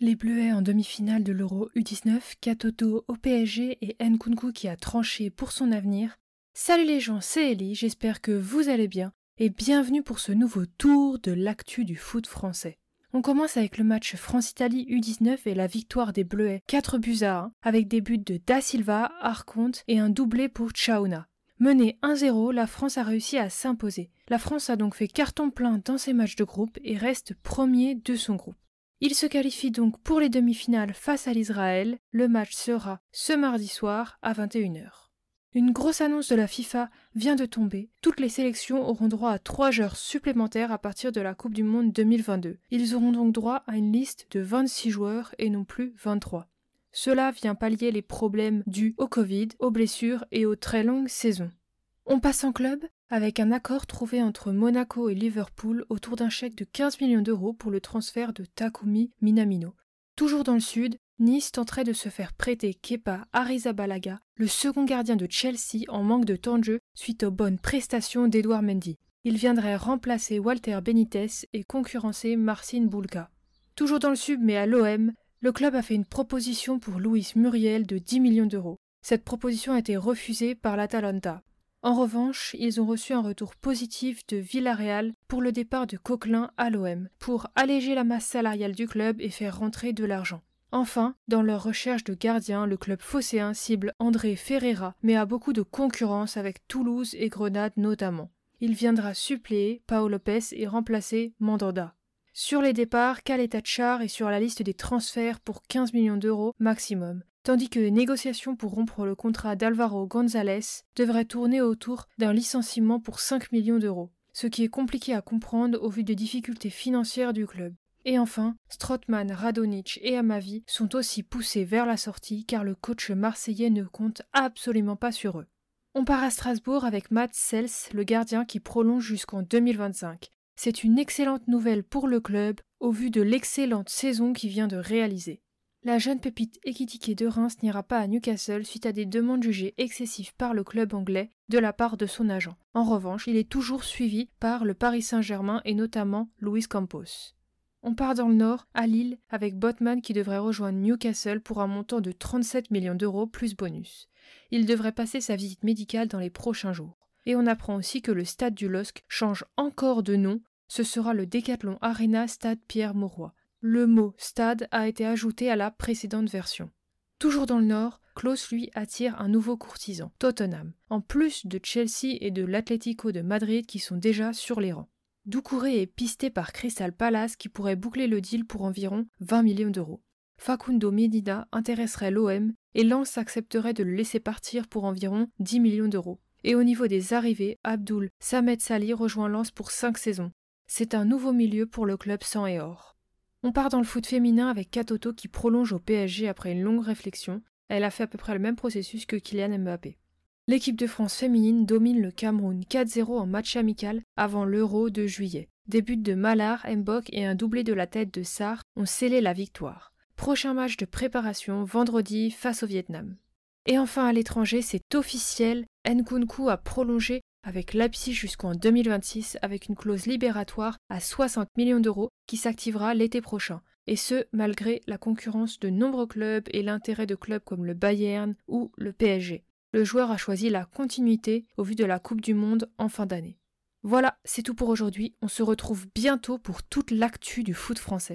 Les Bleuets en demi-finale de l'Euro U19, Katoto au PSG et Nkunku qui a tranché pour son avenir. Salut les gens, c'est Ellie, j'espère que vous allez bien et bienvenue pour ce nouveau tour de l'actu du foot français. On commence avec le match France-Italie U19 et la victoire des Bleuets 4 buts à 1 avec des buts de Da Silva, Arconte et un doublé pour Chauna. Menée 1-0, la France a réussi à s'imposer. La France a donc fait carton plein dans ses matchs de groupe et reste premier de son groupe. Il se qualifie donc pour les demi-finales face à l'Israël. Le match sera ce mardi soir à 21h. Une grosse annonce de la FIFA vient de tomber. Toutes les sélections auront droit à trois joueurs supplémentaires à partir de la Coupe du Monde 2022. Ils auront donc droit à une liste de 26 joueurs et non plus 23. Cela vient pallier les problèmes dus au Covid, aux blessures et aux très longues saisons. On passe en club avec un accord trouvé entre Monaco et Liverpool autour d'un chèque de 15 millions d'euros pour le transfert de Takumi Minamino. Toujours dans le sud, Nice tenterait de se faire prêter Kepa Arrizabalaga, le second gardien de Chelsea en manque de temps de jeu suite aux bonnes prestations d'Edouard Mendy. Il viendrait remplacer Walter Benitez et concurrencer Marcin Bulka. Toujours dans le sud mais à l'OM, le club a fait une proposition pour Luis Muriel de 10 millions d'euros. Cette proposition a été refusée par l'Atalanta. En revanche, ils ont reçu un retour positif de Villarreal pour le départ de Coquelin à l'OM, pour alléger la masse salariale du club et faire rentrer de l'argent. Enfin, dans leur recherche de gardien, le club phocéen cible André Ferreira, mais a beaucoup de concurrence avec Toulouse et Grenade notamment. Il viendra suppléer Paolo Lopez et remplacer Mandanda. Sur les départs, Caleta Char est sur la liste des transferts pour 15 millions d'euros maximum tandis que les négociations pour rompre le contrat d'Alvaro González devraient tourner autour d'un licenciement pour 5 millions d'euros, ce qui est compliqué à comprendre au vu des difficultés financières du club. Et enfin, Strootman, Radonic et Amavi sont aussi poussés vers la sortie car le coach marseillais ne compte absolument pas sur eux. On part à Strasbourg avec Matt Sels, le gardien qui prolonge jusqu'en 2025. C'est une excellente nouvelle pour le club au vu de l'excellente saison qu'il vient de réaliser. La jeune pépite équitiquée de Reims n'ira pas à Newcastle suite à des demandes jugées excessives par le club anglais de la part de son agent. En revanche, il est toujours suivi par le Paris Saint-Germain et notamment Luis Campos. On part dans le nord, à Lille, avec Botman qui devrait rejoindre Newcastle pour un montant de 37 millions d'euros plus bonus. Il devrait passer sa visite médicale dans les prochains jours. Et on apprend aussi que le stade du LOSC change encore de nom, ce sera le Decathlon Arena Stade Pierre Mauroy le mot stade a été ajouté à la précédente version. Toujours dans le nord, Klaus lui attire un nouveau courtisan, Tottenham, en plus de Chelsea et de l'Atlético de Madrid qui sont déjà sur les rangs. Doucouré est pisté par Crystal Palace qui pourrait boucler le deal pour environ 20 millions d'euros. Facundo Medina intéresserait l'OM et Lens accepterait de le laisser partir pour environ 10 millions d'euros. Et au niveau des arrivées, Abdul Samed Sali rejoint Lens pour 5 saisons. C'est un nouveau milieu pour le club sans et or. On part dans le foot féminin avec Katoto qui prolonge au PSG après une longue réflexion. Elle a fait à peu près le même processus que Kylian Mbappé. L'équipe de France féminine domine le Cameroun 4-0 en match amical avant l'Euro de juillet. Des buts de Malar, Mbok et un doublé de la tête de Sar ont scellé la victoire. Prochain match de préparation vendredi face au Vietnam. Et enfin à l'étranger, c'est officiel, Nkunku a prolongé avec Leipzig jusqu'en 2026 avec une clause libératoire à 60 millions d'euros qui s'activera l'été prochain. Et ce, malgré la concurrence de nombreux clubs et l'intérêt de clubs comme le Bayern ou le PSG. Le joueur a choisi la continuité au vu de la Coupe du Monde en fin d'année. Voilà, c'est tout pour aujourd'hui. On se retrouve bientôt pour toute l'actu du foot français.